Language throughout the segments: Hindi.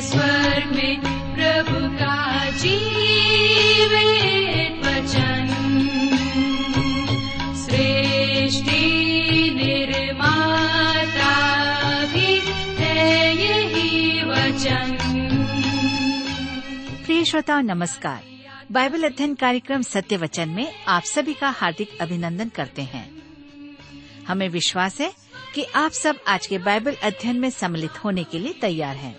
स्वर्ग में प्रभु का वचन। सृष्टि निर्माता भी है यही वचन। प्रिय श्रोताओ नमस्कार। बाइबल अध्ययन कार्यक्रम सत्य वचन में आप सभी का हार्दिक अभिनंदन करते हैं। हमें विश्वास है कि आप सब आज के बाइबल अध्ययन में सम्मिलित होने के लिए तैयार हैं।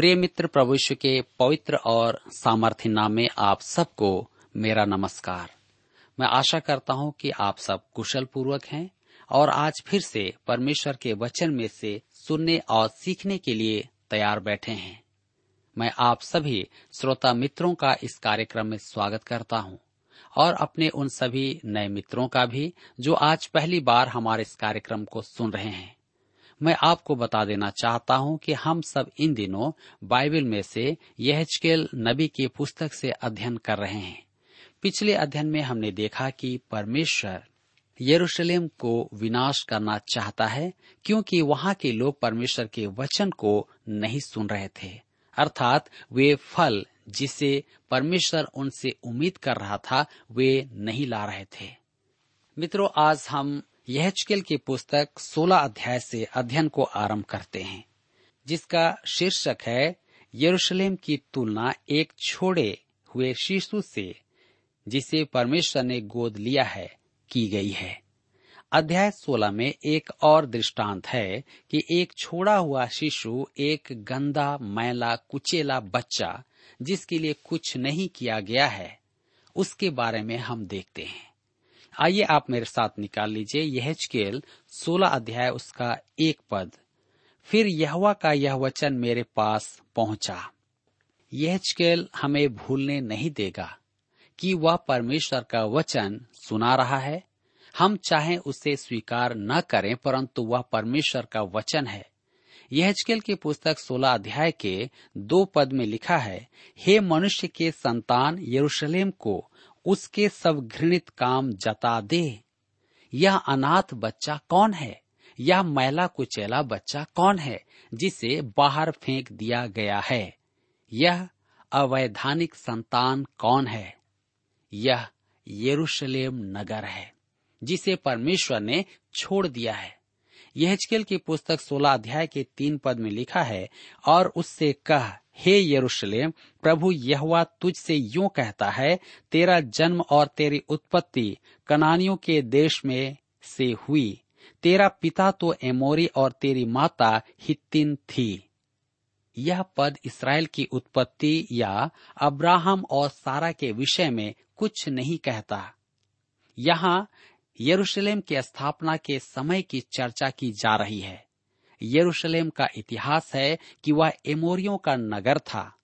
प्रिय मित्र, प्रभु यीशु के पवित्र और सामर्थ्य नाम में आप सबको मेरा नमस्कार। मैं आशा करता हूँ कि आप सब कुशल पूर्वक हैं और आज फिर से परमेश्वर के वचन में से सुनने और सीखने के लिए तैयार बैठे हैं। मैं आप सभी श्रोता मित्रों का इस कार्यक्रम में स्वागत करता हूँ और अपने उन सभी नए मित्रों का भी, जो आज पहली बार हमारे इस कार्यक्रम को सुन रहे हैं। मैं आपको बता देना चाहता हूँ कि हम सब इन दिनों बाइबल में से यहजकेल नबी की पुस्तक से अध्ययन कर रहे हैं। पिछले अध्ययन में हमने देखा कि परमेश्वर यरूशलेम को विनाश करना चाहता है, क्योंकि वहाँ के लोग परमेश्वर के वचन को नहीं सुन रहे थे। अर्थात वे फल जिसे परमेश्वर उनसे उम्मीद कर रहा था, वे नहीं ला रहे थे। मित्रों, आज हम यहचकेल की पुस्तक 16 अध्याय से अध्ययन को आरंभ करते हैं, जिसका शीर्षक है, यरूशलेम की तुलना एक छोड़े हुए शिशु से, जिसे परमेश्वर ने गोद लिया है, की गई है। अध्याय 16 में एक और दृष्टांत है कि एक छोड़ा हुआ शिशु एक गंदा, मैला, कुचेला बच्चा, जिसके लिए कुछ नहीं किया गया है, उसके बारे में हम देखते हैं। आइए आप मेरे साथ निकाल लीजिए यह सोलह अध्याय उसका एक पद। फिर यहवा का यह वचन मेरे पास पहुँचा। यह हमें भूलने नहीं देगा कि वह परमेश्वर का वचन सुना रहा है। हम चाहे उसे स्वीकार न करें, परंतु वह परमेश्वर का वचन है। यहजकेल की पुस्तक 16 अध्याय के दो पद में लिखा है, हे मनुष्य के संतान, यरूशलेम को उसके सब घृणित काम जता दे। यह अनाथ बच्चा कौन है? यह मैला कुचेला बच्चा कौन है, जिसे बाहर फेंक दिया गया है? यह अवैधानिक संतान कौन है? यह यरूशलेम नगर है, जिसे परमेश्वर ने छोड़ दिया है। यहजकेल की पुस्तक 16 अध्याय के तीन पद में लिखा है, और उससे कह हे यरूशलेम, प्रभु यहवा तुझसे यूँ कहता है, तेरा जन्म और तेरी उत्पत्ति कनानियों के देश में से हुई। तेरा पिता तो एमोरी और तेरी माता हित्तिन थी। यह पद इसराइल की उत्पत्ति या अब्राहम और सारा के विषय में कुछ नहीं कहता। यहाँ यरूशलेम की स्थापना के समय की चर्चा की जा रही है। यरूशलेम का इतिहास है कि वह एमोरियों का नगर था।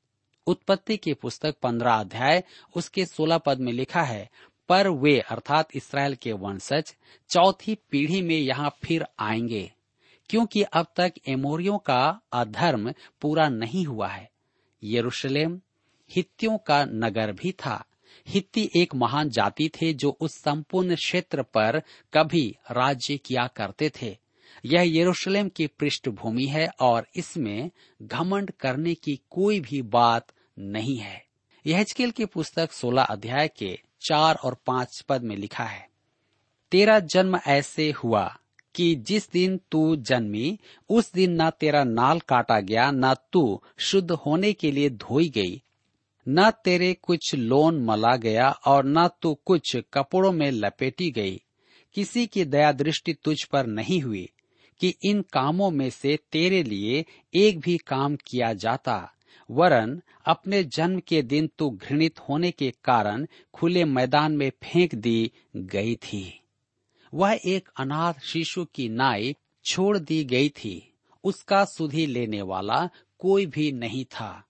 उत्पत्ति की पुस्तक पंद्रह अध्याय, उसके सोलह पद में लिखा है, पर वे, अर्थात इसराइल के वंशज, चौथी पीढ़ी में यहाँ फिर आएँगे, क्योंकि अब तक एमोरियों का अधर्म पूरा नहीं हुआ है। यरूशलेम हित्तियों का नगर भी था। हित्ती एक महान जाति थे जो उस संपूर्ण क्षेत्र पर कभी राज्य किया करते थे। यह यरूशलेम की पृष्ठभूमि है और इसमें घमंड करने की कोई भी बात नहीं है। यहजकेल की पुस्तक 16 अध्याय के चार और पाँच पद में लिखा है, तेरा जन्म ऐसे हुआ कि जिस दिन तू जन्मी, उस दिन न तेरा नाल काटा गया, न तू शुद्ध होने के लिए धोई गई, न तेरे कुछ लोन मला गया और न तू कुछ कपड़ों में लपेटी गई। किसी की दया दृष्टि तुझ पर नहीं हुई कि इन कामों में से तेरे लिए एक भी काम किया जाता, वरन अपने जन्म के दिन तू घृणित होने के कारण खुले मैदान में फेंक दी गई थी। वह एक अनाथ शिशु की नाई छोड़ दी गई थी। उसका सुधी लेने वाला कोई भी नहीं था।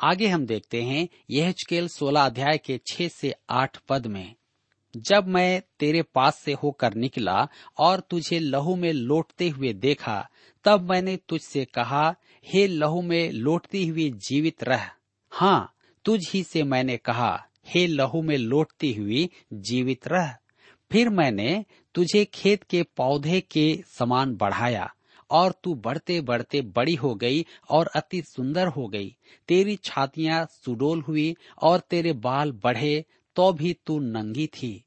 आगे हम देखते हैं यह सोलह अध्याय के छह से आठ पद में। जब मैं तेरे पास से होकर निकला और तुझे लहू में लौटते हुए देखा, तब मैंने तुझसे कहा, हे लहू में लौटती हुई जीवित रह। हाँ तुझ ही से मैंने कहा, हे लहू में लौटती हुई जीवित रह। फिर मैंने तुझे खेत के पौधे के समान बढ़ाया और तू बढ़ते बढ़ते बड़ी हो गई और अति सुंदर हो गई। तेरी छातियाँ सुडोल हुई और तेरे बाल बढ़े तो भी तू नंगी थी।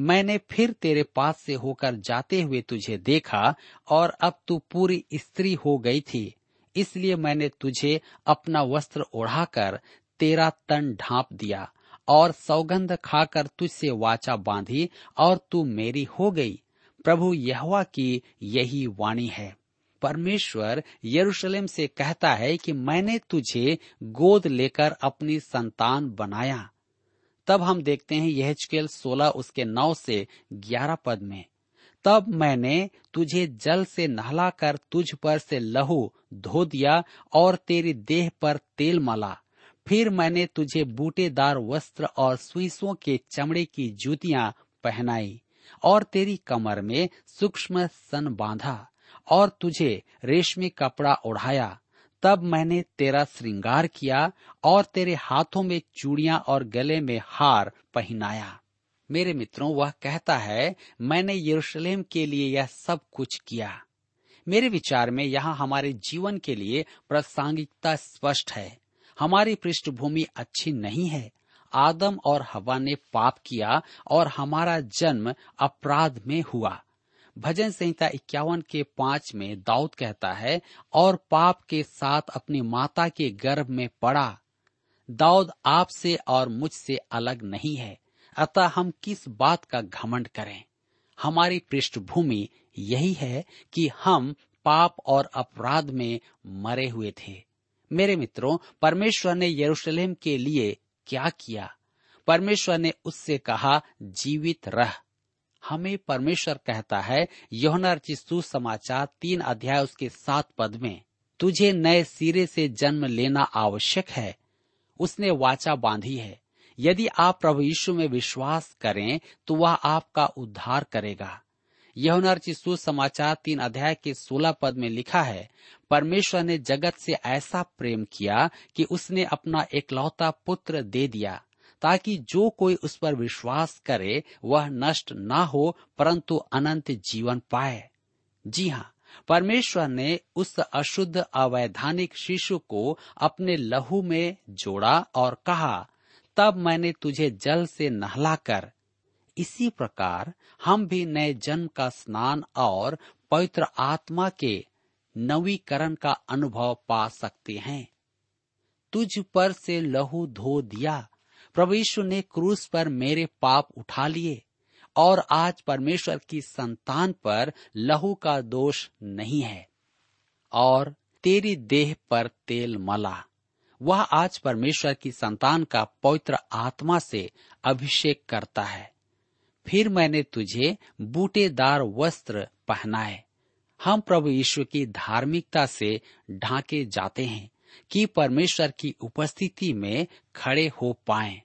मैंने फिर तेरे पास से होकर जाते हुए तुझे देखा और अब तू पूरी स्त्री हो गई थी। इसलिए मैंने तुझे अपना वस्त्र ओढ़ाकर तेरा तन ढांप दिया और सौगंध खाकर तुझसे वाचा बांधी और तू मेरी हो गई। प्रभु यहवा की यही वाणी है। परमेश्वर यरूशलेम से कहता है कि मैंने तुझे गोद लेकर अपनी संतान बनाया। तब हम देखते हैं यह चकेल सोलह उसके नौ से ग्यारह पद में। तब मैंने तुझे जल से नहलाकर तुझ पर से लहू धो दिया और तेरी देह पर तेल मला। फिर मैंने तुझे बूटेदार वस्त्र और सुईसों के चमड़े की जूतियाँ पहनाई और तेरी कमर में सूक्ष्म सन बांधा और तुझे रेशमी कपड़ा ओढ़ाया। तब मैंने तेरा श्रृंगार किया और तेरे हाथों में चूड़ियाँ और गले में हार पहनाया। मेरे मित्रों, वह कहता है, मैंने यरूशलेम के लिए यह सब कुछ किया। मेरे विचार में यहाँ हमारे जीवन के लिए प्रासंगिकता स्पष्ट है। हमारी पृष्ठभूमि अच्छी नहीं है। आदम और हवा ने पाप किया और हमारा जन्म अपराध में हुआ। भजन संहिता इक्यावन के पाँच में दाऊद कहता है, और पाप के साथ अपनी माता के गर्भ में पड़ा। दाऊद आपसे और मुझसे अलग नहीं है, अतः हम किस बात का घमंड करें? हमारी पृष्ठभूमि यही है कि हम पाप और अपराध में मरे हुए थे। मेरे मित्रों, परमेश्वर ने यरूशलेम के लिए क्या किया? परमेश्वर ने उससे कहा, जीवित रह। हमें परमेश्वर कहता है यौना समाचार तीन अध्याय उसके सात पद में, तुझे नए सिरे से जन्म लेना आवश्यक है, उसने वाचा बांधी है, यदि आप प्रभु यीशु में विश्वास करें तो वह आपका उद्धार करेगा। यहुना समाचार तीन अध्याय के सोलह पद में लिखा है, परमेश्वर ने जगत से ऐसा प्रेम किया कि उसने अपना एकलौता पुत्र दे दिया ताकि जो कोई उस पर विश्वास करे, वह नष्ट ना हो, परंतु अनंत जीवन पाए। जी हाँ परमेश्वर ने उस अशुद्ध अवैधानिक शिशु को अपने लहू में जोड़ा और कहा, तब मैंने तुझे जल से नहलाकर, इसी प्रकार हम भी नए जन्म का स्नान और पवित्र आत्मा के नवीकरण का अनुभव पा सकते हैं। तुझ पर से लहू धो दिया प्रभु यीशु ने क्रूस पर मेरे पाप उठा लिए और आज परमेश्वर की संतान पर लहू का दोष नहीं है और तेरी देह पर तेल मला। वह आज परमेश्वर की संतान का पवित्र आत्मा से अभिषेक करता है। फिर मैंने तुझे बूटेदार वस्त्र पहनाए। हम प्रभु यीशु की धार्मिकता से ढांके जाते हैं कि परमेश्वर की उपस्थिति में खड़े हो पाएँ।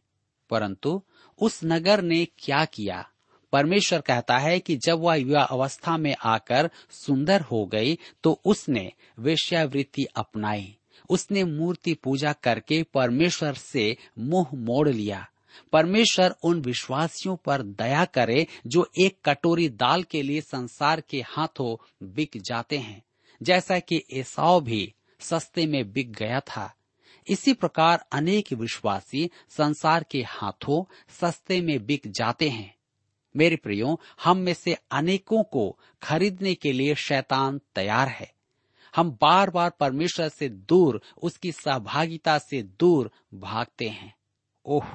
परंतु उस नगर ने क्या किया? परमेश्वर कहता है कि जब वह युवा अवस्था में आकर सुंदर हो गई तो उसने वेश्यावृत्ति अपनाई। उसने मूर्ति पूजा करके परमेश्वर से मुँह मोड़ लिया। परमेश्वर उन विश्वासियों पर दया करे जो एक कटोरी दाल के लिए संसार के हाथों बिक जाते हैं। जैसा कि एसाव भी सस्ते में बिक गया था। इसी प्रकार अनेक विश्वासी संसार के हाथों सस्ते में बिक जाते हैं। मेरे प्रियो, हम में से अनेकों को खरीदने के लिए शैतान तैयार है। हम बार बार परमेश्वर से दूर, उसकी सहभागिता से दूर भागते हैं। ओह,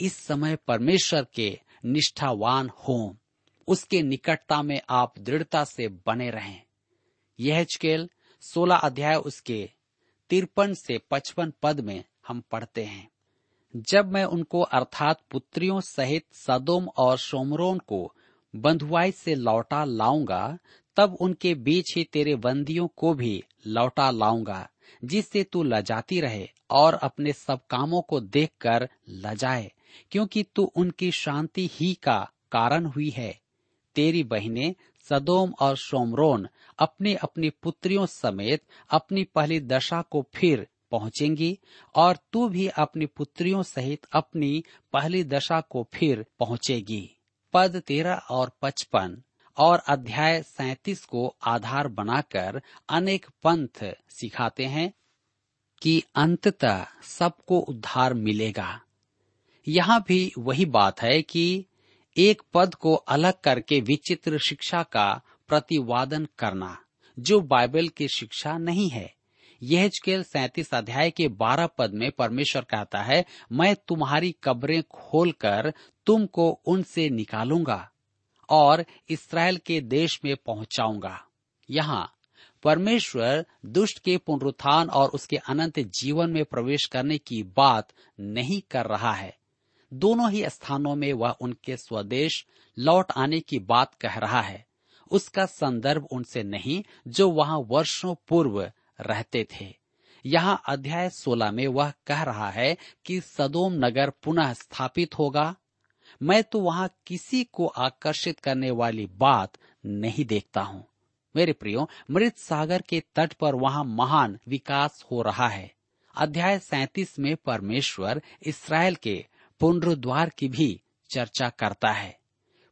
इस समय परमेश्वर के निष्ठावान हो। उसके निकटता में आप दृढ़ता से बने रहें। यह चकेल सोलह अध्याय उसके तिरपन से पचपन पद में हम पढ़ते हैं। जब मैं उनको अर्थात पुत्रियों सहित सदोम और सोमरोन को बंधुआई से लौटा लाऊँगा, तब उनके बीच ही तेरे बंदियों को भी लौटा लाऊँगा, जिससे तू लजाती रहे और अपने सब कामों को देखकर लजाए, क्योंकि तू उनकी शांति ही का कारण हुई है। तेरी बहनें सदोम और सोमरोन अपनी अपनी पुत्रियों समेत अपनी पहली दशा को फिर पहुंचेंगी, और तू भी अपनी पुत्रियों सहित अपनी पहली दशा को फिर पहुंचेगी। पद तेरह और पचपन और अध्याय सैतीस को आधार बनाकर अनेक पंथ सिखाते हैं कि अंततः सबको उद्धार मिलेगा। यहाँ भी वही बात है कि एक पद को अलग करके विचित्र शिक्षा का प्रतिवादन करना, जो बाइबल की शिक्षा नहीं है। यह चकेल सैतीस अध्याय के बारह पद में परमेश्वर कहता है, मैं तुम्हारी कब्रें खोलकर तुमको उनसे निकालूँगा और इसराइल के देश में पहुंचाऊँगा। यहाँ, परमेश्वर दुष्ट के पुनरुत्थान और उसके अनंत जीवन में प्रवेश करने की बात नहीं कर रहा है। दोनों ही स्थानों में वह उनके स्वदेश लौट आने की बात कह रहा है। उसका संदर्भ उनसे नहीं, जो वहाँ वर्षों पूर्व रहते थे। यहाँ अध्याय 16 में वह कह रहा है कि सदोम नगर पुनः स्थापित होगा। मैं तो वहाँ किसी को आकर्षित करने वाली बात नहीं देखता हूँ। मेरे प्रियो, मृत सागर के तट पर वहाँ महान विकास हो रहा है। अध्याय सैतीस में परमेश्वर इसराइल के पुनरुद्वार की भी चर्चा करता है।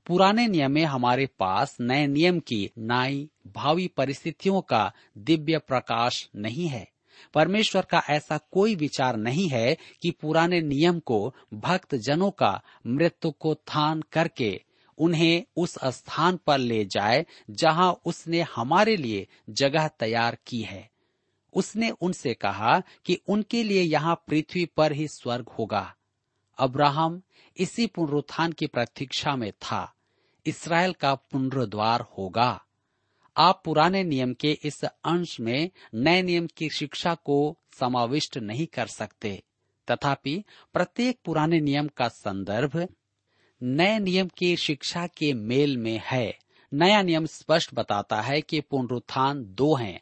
पुराने नियम में हमारे पास नए नियम की नाई भावी परिस्थितियों का दिव्य प्रकाश नहीं है। परमेश्वर का ऐसा कोई विचार नहीं है कि पुराने नियम को भक्त जनों का मृत्यु को थान करके उन्हें उस स्थान पर ले जाए जहाँ उसने हमारे लिए जगह तैयार की है। उसने उनसे कहा कि उनके लिए यहाँ पृथ्वी पर ही स्वर्ग होगा। अब्राहम इसी पुनरुत्थान की प्रतीक्षा में था। इसराइल का पुनरुद्वार होगा। आप पुराने नियम के इस अंश में नए नियम की शिक्षा को समाविष्ट नहीं कर सकते। तथापि प्रत्येक पुराने नियम का संदर्भ नए नियम की शिक्षा के मेल में है। नया नियम स्पष्ट बताता है कि पुनरुत्थान दो हैं।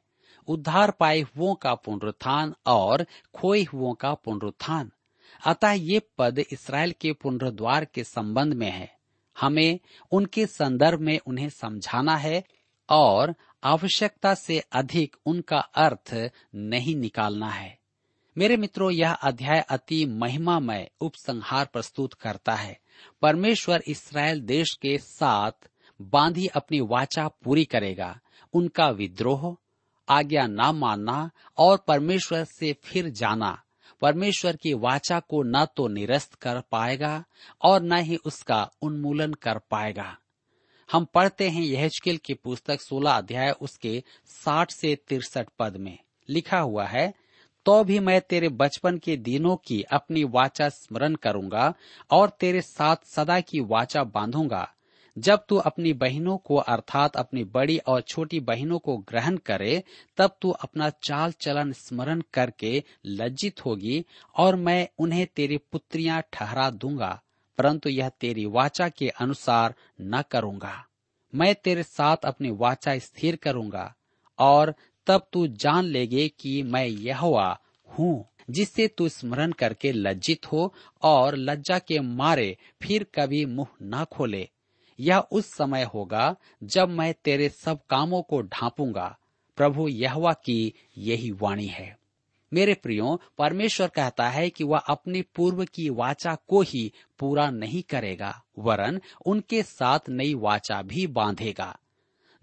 उद्धार पाए हुओं का पुनरुत्थान और खोए हुओं का पुनरुत्थान। अतः ये पद इसराइल के पुनरुद्वार के संबंध में है। हमें उनके संदर्भ में उन्हें समझाना है और आवश्यकता से अधिक उनका अर्थ नहीं निकालना है। मेरे मित्रों, यह अध्याय अति महिमामय उपसंहार प्रस्तुत करता है। परमेश्वर इसराइल देश के साथ बांधी अपनी वाचा पूरी करेगा। उनका विद्रोह, आज्ञा न मानना और परमेश्वर से फिर जाना परमेश्वर की वाचा को न तो निरस्त कर पाएगा और न ही उसका उन्मूलन कर पाएगा। हम पढ़ते हैं यहजकेल की पुस्तक 16 अध्याय उसके 60 से तिरसठ पद में। लिखा हुआ है तो भी मैं तेरे बचपन के दिनों की अपनी वाचा स्मरण करूँगा और तेरे साथ सदा की वाचा बांधूँगा। जब तू अपनी बहनों को, अर्थात अपनी बड़ी और छोटी बहनों को ग्रहण करे, तब तू अपना चाल चलन स्मरण करके लज्जित होगी और मैं उन्हें तेरी पुत्रियाँ ठहरा दूँगा, परंतु यह तेरी वाचा के अनुसार न करूँगा। मैं तेरे साथ अपनी वाचा स्थिर करूँगा और तब तू जान लेगे कि मैं यह हूँ, जिससे तू स्मरण करके लज्जित हो और लज्जा के मारे फिर कभी मुँह न खोले। यह उस समय होगा जब मैं तेरे सब कामों को ढांपूँगा। प्रभु यहवा की यही वाणी है। मेरे प्रियो, परमेश्वर कहता है कि वह अपने पूर्व की वाचा को ही पूरा नहीं करेगा, वरन उनके साथ नई वाचा भी बांधेगा।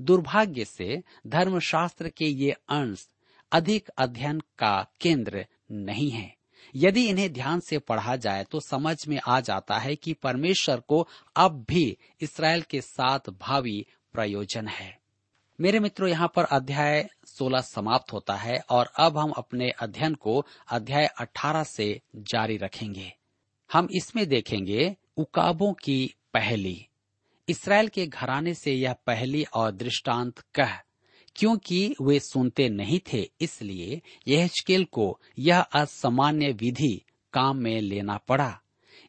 दुर्भाग्य से धर्मशास्त्र के ये अंश अधिक अध्ययन का केंद्र नहीं है। यदि इन्हें ध्यान से पढ़ा जाए तो समझ में आ जाता है कि परमेश्वर को अब भी इसराइल के साथ भावी प्रयोजन है। मेरे मित्रों, यहाँ पर अध्याय 16 समाप्त होता है और अब हम अपने अध्ययन को अध्याय 18 से जारी रखेंगे। हम इसमें देखेंगे उकाबों की पहली। इसराइल के घराने से यह पहली और दृष्टांत कह क्योंकि वे सुनते नहीं थे, इसलिए यहजकेल को यह असामान्य विधि काम में लेना पड़ा।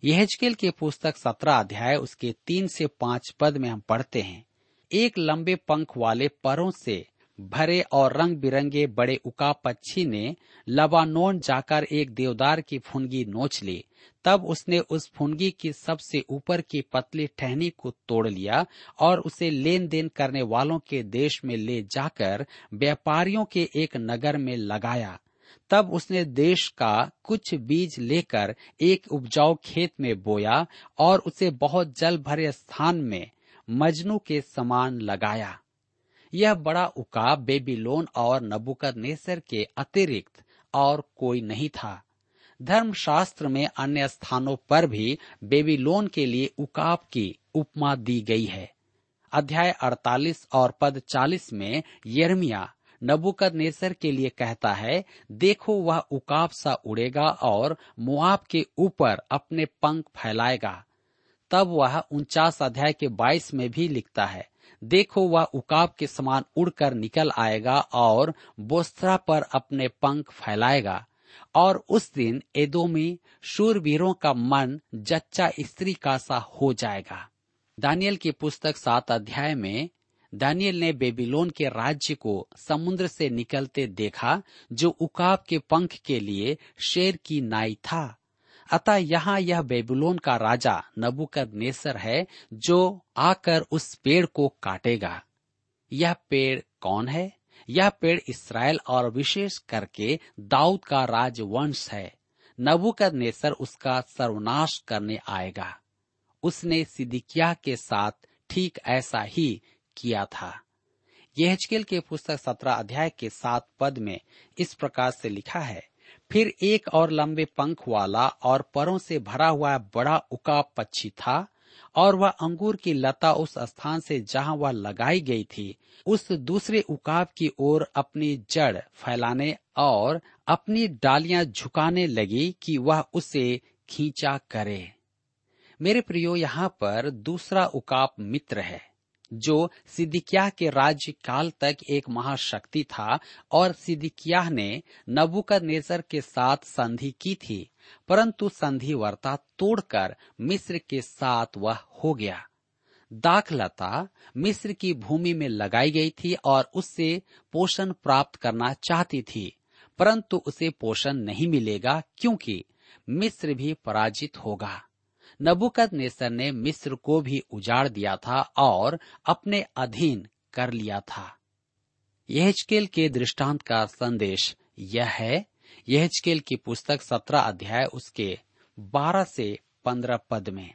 यहजकेल के पुस्तक सत्रह अध्याय, उसके तीन से पाँच पद में हम पढ़ते हैं। एक लंबे पंख वाले परों से भरे और रंग बिरंगे बड़े उका पक्षी ने लबानोन जाकर एक देवदार की फुनगी नोच ली। तब उसने उस फुनगी की सबसे ऊपर की पतली टहनी को तोड़ लिया और उसे लेन देन करने वालों के देश में ले जाकर व्यापारियों के एक नगर में लगाया। तब उसने देश का कुछ बीज लेकर एक उपजाऊ खेत में बोया और उसे बहुत जल भरे स्थान में मजनू के समान लगाया। यह बड़ा उकाब बेबीलोन और नबुकद नेसर के अतिरिक्त और कोई नहीं था। धर्मशास्त्र में अन्य स्थानों पर भी बेबीलोन के लिए उकाब की उपमा दी गई है। अध्याय 48 और पद 40 में यर्मिया नबुकद नेसर के लिए कहता है, देखो, वह उकाब सा उड़ेगा और मुआब के ऊपर अपने पंख फैलाएगा। तब वह उनचास अध्याय के बाईस में भी लिखता है देखो वह उकाब के समान उड़कर निकल आएगा और बोस्त्रा पर अपने पंख फैलाएगा। और उस दिन एदोमी शूरवीरों का मन जच्चा स्त्री का सा हो जाएगा। दानियल की पुस्तक सात अध्याय में, दानियल ने बेबीलोन के राज्य को समुद्र से निकलते देखा, जो उकाब के पंख के लिए शेर की नाई था। अतः यहाँ यह बेबीलोन का राजा नबुकद है, जो आकर उस पेड़ को काटेगा। यह पेड़ कौन है? यह पेड़ इसराइल और विशेष करके दाऊद का राजवंश है। नबुकद नेसर उसका सर्वनाश करने आएगा। उसने सिदिकिया के साथ ठीक ऐसा ही किया था। यहजकेल के पुस्तक सत्रह अध्याय के सात पद में इस प्रकार से लिखा है फिर एक और लंबे पंख वाला और परों से भरा हुआ बड़ा उका पक्षी था और वह अंगूर की लता उस स्थान से जहाँ वह लगाई गई थी, उस दूसरे उकाब की ओर अपनी जड़ फैलाने और अपनी डालियाँ झुकाने लगी कि वह उसे खींचा करे। मेरे प्रियो, यहाँ पर दूसरा उकाब मित्र है। जो सिद्दिकिया के राज्य काल तक एक महाशक्ति था और सिद्दिकिया ने नबुकद नेसर के साथ संधि की थी, परंतु संधि वर्ता तोड़कर मिस्र के साथ वह हो गया। दाखलता मिस्र की भूमि में लगाई गई थी और उससे पोषण प्राप्त करना चाहती थी, परंतु उसे पोषण नहीं मिलेगा क्योंकि मिस्र भी पराजित होगा। नबुकद नेसर ने मिस्र को भी उजाड़ दिया था और अपने अधीन कर लिया था। यहजकेल के दृष्टांत का संदेश यह है। यहजकेल की पुस्तक सत्रह अध्याय उसके बारह से पंद्रह पद में।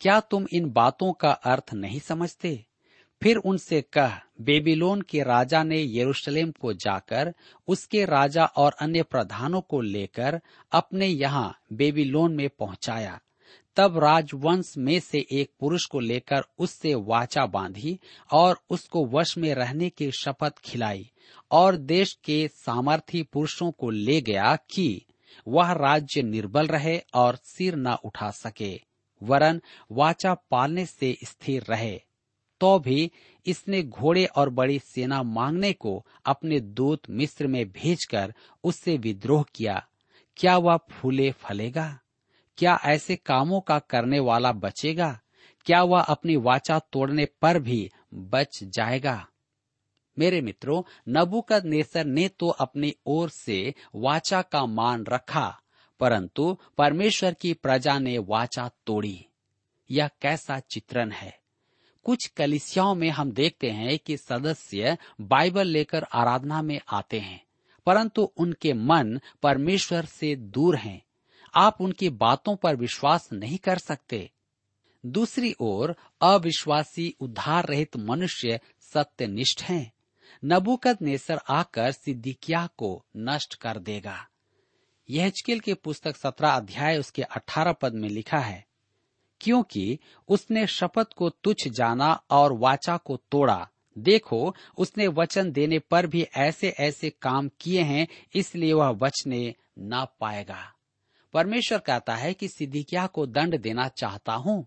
क्या तुम इन बातों का अर्थ नहीं समझते? फिर उनसे कह, बेबीलोन के राजा ने यरूशलेम को जाकर उसके राजा और अन्य प्रधानों को लेकर अपने यहाँ बेबीलोन में पहुँचाया। तब राजवंश में से एक पुरुष को लेकर उससे वाचा बांधी और उसको वश में रहने की शपथ खिलाई और देश के सामर्थी पुरुषों को ले गया कि वह राज्य निर्बल रहे और सिर न उठा सके, वरन वाचा पालने से स्थिर रहे। तो भी इसने घोड़े और बड़ी सेना मांगने को अपने दूत मिस्र में भेजकर उससे विद्रोह किया। क्या वह फूले फलेगा? क्या ऐसे कामों का करने वाला बचेगा? क्या वह अपनी वाचा तोड़ने पर भी बच जाएगा? मेरे मित्रों नबुकद नेसर ने तो अपनी ओर से वाचा का मान रखा, परंतु परमेश्वर की प्रजा ने वाचा तोड़ी। यह कैसा चित्रण है? कुछ कलिसियाओं में हम देखते हैं कि सदस्य बाइबल लेकर आराधना में आते हैं, परंतु उनके मन परमेश्वर से दूर हैं। आप उनकी बातों पर विश्वास नहीं कर सकते। दूसरी ओर, अविश्वासी उद्धार रहित मनुष्य सत्यनिष्ठ हैं। नबुकद नेसर आकर सिद्दिकिया को नष्ट कर देगा। यहजकेल के पुस्तक सत्रह अध्याय उसके अठारह पद में लिखा है, क्योंकि उसने शपथ को तुच्छ जाना और वाचा को तोड़ा। देखो, उसने वचन देने पर भी ऐसे ऐसे काम किए हैं, इसलिए वह बचने न पाएगा। परमेश्वर कहता है कि सिद्धिकिया को दंड देना चाहता हूँ।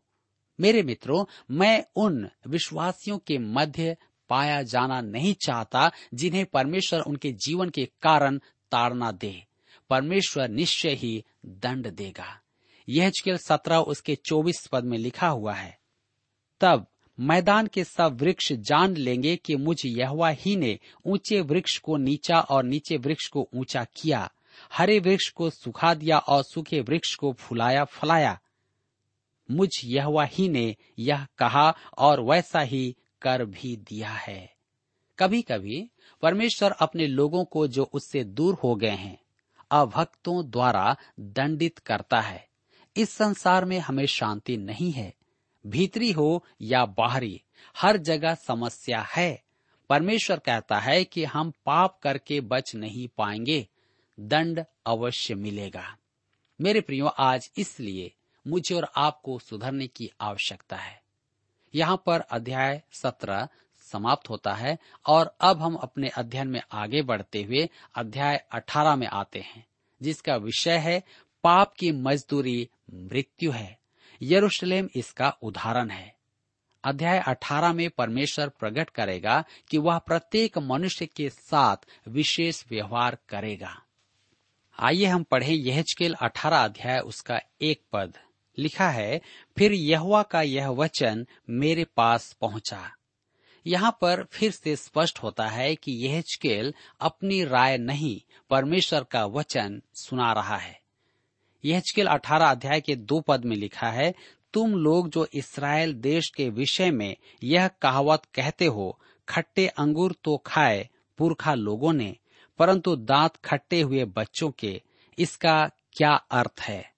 मेरे मित्रों, मैं उन विश्वासियों के मध्य पाया जाना नहीं चाहता जिन्हें परमेश्वर उनके जीवन के कारण ताड़ना दे। परमेश्वर निश्चय ही दंड देगा। यह सत्रह, उसके चौबीस पद में लिखा हुआ है, तब मैदान के सब वृक्ष जान लेंगे कि मुझ यहवा ही ने ऊँचे वृक्ष को नीचा और नीचे वृक्ष को ऊँचा किया। हरे वृक्ष को सुखा दिया और सूखे वृक्ष को फुलाया, फलाया। मुझ यहवा ही ने यह कहा और वैसा ही कर भी दिया है। कभी कभी परमेश्वर अपने लोगों को जो उससे दूर हो गए हैं, अभक्तों द्वारा दंडित करता है। इस संसार में हमें शांति नहीं है। भीतरी हो या बाहरी, हर जगह समस्या है। परमेश्वर कहता है कि हम पाप करके बच नहीं पाएँगे। दंड अवश्य मिलेगा। मेरे प्रियो, आज इसलिए मुझे और आपको सुधरने की आवश्यकता है। यहाँ पर अध्याय सत्रह समाप्त होता है और अब हम अपने अध्ययन में आगे बढ़ते हुए अध्याय अठारह में आते हैं, जिसका विषय है, पाप की मजदूरी मृत्यु है। यरूशलेम इसका उदाहरण है। अध्याय 18 में परमेश्वर प्रकट करेगा कि वह प्रत्येक मनुष्य के साथ विशेष व्यवहार करेगा। आइए हम पढ़ें यहचकेल 18 अध्याय, उसका एक पद। लिखा है, फिर यहुआ का यह वचन मेरे पास पहुँचा। यहाँ पर फिर से स्पष्ट होता है कि यह अपनी राय नहीं, परमेश्वर का वचन सुना रहा है। यह अठारह अध्याय के दो पद में लिखा है, तुम लोग जो इसराइल देश के विषय में यह कहावत कहते हो, खट्टे अंगूर तो खाए, पुरखा लोगों ने परंतु दांत खट्टे हुए बच्चों के इसका क्या अर्थ है?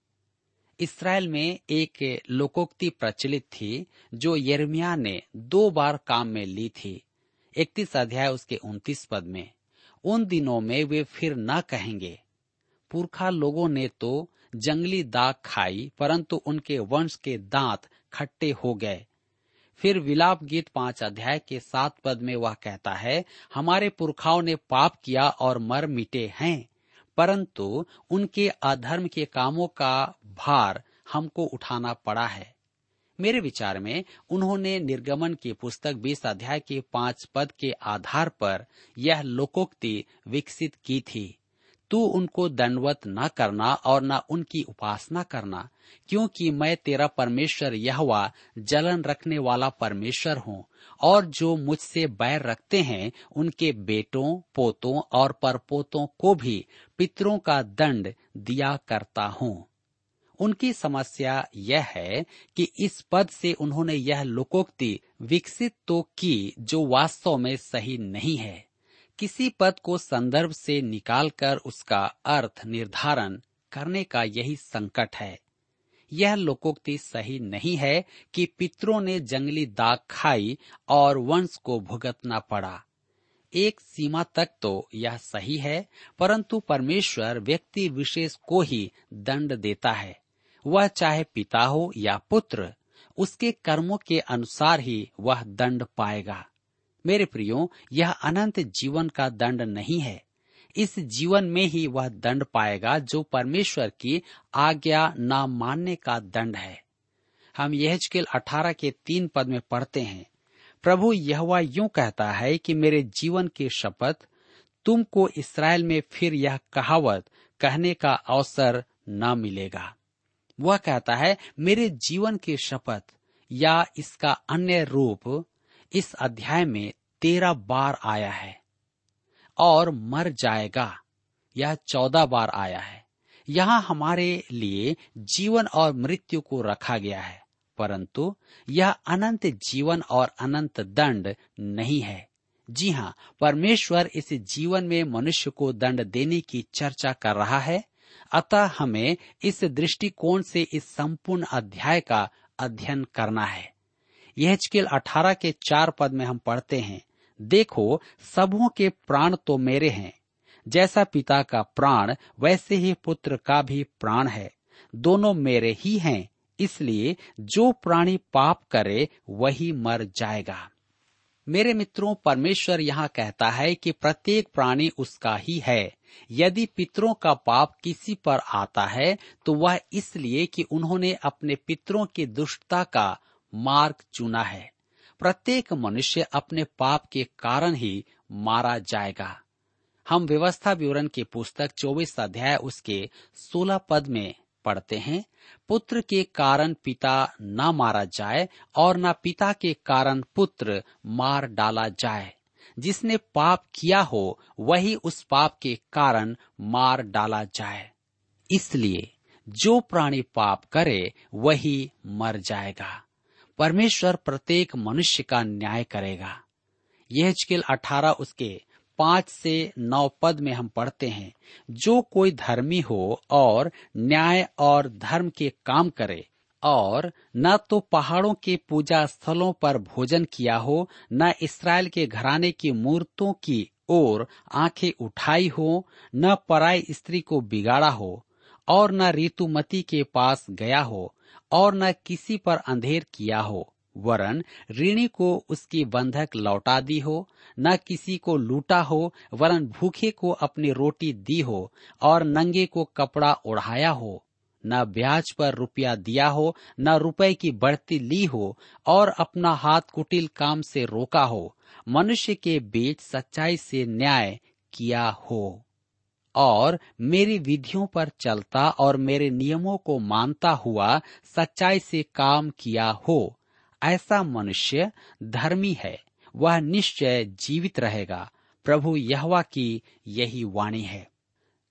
इसराइल में एक लोकोक्ति प्रचलित थी, जो यर्मिया ने दो बार काम में ली थी। इकतीस अध्याय उसके उन्तीस पद में। उन दिनों में वे फिर न कहेंगे। पुरखा लोगों ने तो जंगली दाग खाई, परंतु उनके वंश के दांत खट्टे हो गए। फिर विलाप गीत पाँच अध्याय के सात पद में वह कहता है, हमारे पुरखाओं ने पाप किया और मर मिटे हैं, परंतु उनके अधर्म के कामों का भार हमको उठाना पड़ा है। मेरे विचार में उन्होंने निर्गमन की पुस्तक बीस अध्याय के पाँच पद के आधार पर यह लोकोक्ति विकसित की थी। तू उनको दंडवत न करना और न उनकी उपासना करना, क्योंकि मैं तेरा परमेश्वर यहवा, जलन रखने वाला परमेश्वर हूँ, और जो मुझसे बैर रखते हैं, उनके बेटों, पोतों और परपोतों को भी पितरों का दंड दिया करता हूँ। उनकी समस्या यह है कि इस पद से उन्होंने यह लोकोक्ति विकसित तो की जो वास्तव में सही नहीं है। किसी पद को संदर्भ से निकालकर उसका अर्थ निर्धारण करने का यही संकट है। यह लोकोक्ति सही नहीं है कि पितरों ने जंगली दाग खाई और वंश को भुगतना पड़ा। एक सीमा तक तो यह सही है, परंतु परमेश्वर व्यक्ति विशेष को ही दंड देता है। वह चाहे पिता हो या पुत्र, उसके कर्मों के अनुसार ही वह दंड पाएगा। मेरे प्रियो, यह अनंत जीवन का दंड नहीं है। इस जीवन में ही वह दंड पाएगा जो परमेश्वर की आज्ञा न मानने का दंड है। हम यह अठारह के तीन पद में पढ़ते हैं, प्रभु यह यूँ कहता है कि मेरे जीवन की शपथ, तुमको इसराइल में फिर यह कहावत कहने का अवसर न मिलेगा। वह कहता है, मेरे जीवन की शपथ या इसका अन्य रूप इस अध्याय में तेरह बार आया है और मर जाएगा। यह चौदह बार आया है। यहाँ हमारे लिए जीवन और मृत्यु को रखा गया है, परंतु यह अनंत जीवन और अनंत दंड नहीं है। जी हाँ परमेश्वर इस जीवन में मनुष्य को दंड देने की चर्चा कर रहा है, अतः हमें इस दृष्टिकोण से इस संपूर्ण अध्याय का अध्ययन करना है। यह चकिल अठारह के चार पद में हम पढ़ते हैं, देखो, सबों के प्राण तो मेरे हैं। जैसा पिता का प्राण, वैसे ही पुत्र का भी प्राण है। दोनों मेरे ही हैं, इसलिए जो प्राणी पाप करे, वही मर जाएगा। मेरे मित्रों, परमेश्वर यहाँ कहता है कि प्रत्येक प्राणी उसका ही है। यदि पितरों का पाप किसी पर आता है तो वह इसलिए कि उन्होंने अपने पितरों की दुष्टता का मार्ग चुना है। प्रत्येक मनुष्य अपने पाप के कारण ही मारा जाएगा। हम व्यवस्था विवरण की पुस्तक चौबीस अध्याय उसके सोलह पद में पढ़ते हैं, पुत्र के कारण पिता न मारा जाए और न पिता के कारण पुत्र मार डाला जाए। जिसने पाप किया हो, वही उस पाप के कारण मार डाला जाए। इसलिए जो प्राणी पाप करे, वही मर जाएगा। परमेश्वर प्रत्येक मनुष्य का न्याय करेगा। यह चिकिल अठारह उसके पाँच से नौ पद में हम पढ़ते हैं, जो कोई धर्मी हो और न्याय और धर्म के काम करे, और न तो पहाड़ों के पूजा स्थलों पर भोजन किया हो, न इसराइल के घराने की मूर्तों की ओर आँखें उठाई हो, न पराई स्त्री को बिगाड़ा हो, और न ऋतुमती के पास गया हो और न किसी पर अंधेर किया हो, वरन ऋणी को उसकी बंधक लौटा दी हो, न किसी को लूटा हो, वरन भूखे को अपनी रोटी दी हो, और नंगे को कपड़ा ओढ़ाया हो, न ब्याज पर रुपया दिया हो, न रुपए की बढ़ती ली हो, और अपना हाथ कुटिल काम से रोका हो, मनुष्य के बीच सच्चाई से न्याय किया हो। और मेरी विधियों पर चलता और मेरे नियमों को मानता हुआ सच्चाई से काम किया हो, ऐसा मनुष्य धर्मी है, वह निश्चय जीवित रहेगा। प्रभु यहवा की यही वाणी है।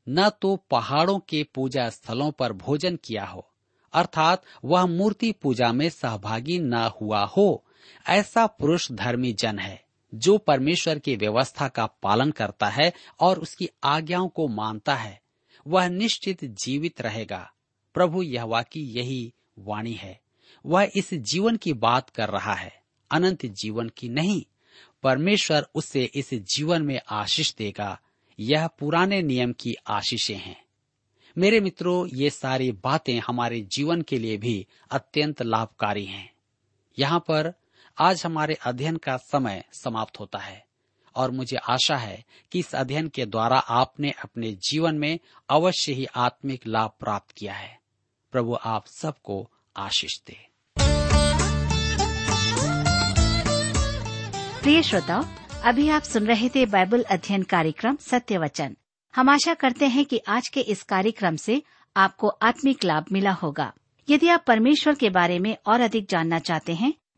न तो पहाड़ों के पूजा स्थलों पर भोजन किया हो, अर्थात वह मूर्ति पूजा में सहभागी न हुआ हो, ऐसा पुरुष धर्मी जन है। जो परमेश्वर की व्यवस्था का पालन करता है और उसकी आज्ञाओं को मानता है, वह निश्चित जीवित रहेगा। प्रभु यहवा की यही वाणी है। वह इस जीवन की बात कर रहा है, अनंत जीवन की नहीं। परमेश्वर उसे इस जीवन में आशीष देगा। यह पुराने नियम की आशीषें हैं। मेरे मित्रों, ये सारी बातें हमारे जीवन के लिए भी अत्यंत लाभकारी हैं। यहाँ पर आज हमारे अध्ययन का समय समाप्त होता है और मुझे आशा है कि इस अध्ययन के द्वारा आपने अपने जीवन में अवश्य ही आत्मिक लाभ प्राप्त किया है। प्रभु आप सबको आशीष दे। प्रिय श्रोताओ, अभी आप सुन रहे थे बाइबल अध्ययन कार्यक्रम सत्य वचन हम आशा करते हैं कि आज के इस कार्यक्रम से आपको आत्मिक लाभ मिला होगा। यदि आप परमेश्वर के बारे में और अधिक जानना चाहते हैं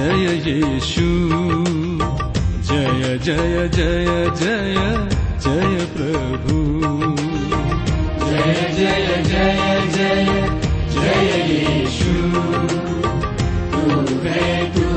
जय येषु जय जय जय जय जय प्रभु। जय जय जय जय जय येषु तु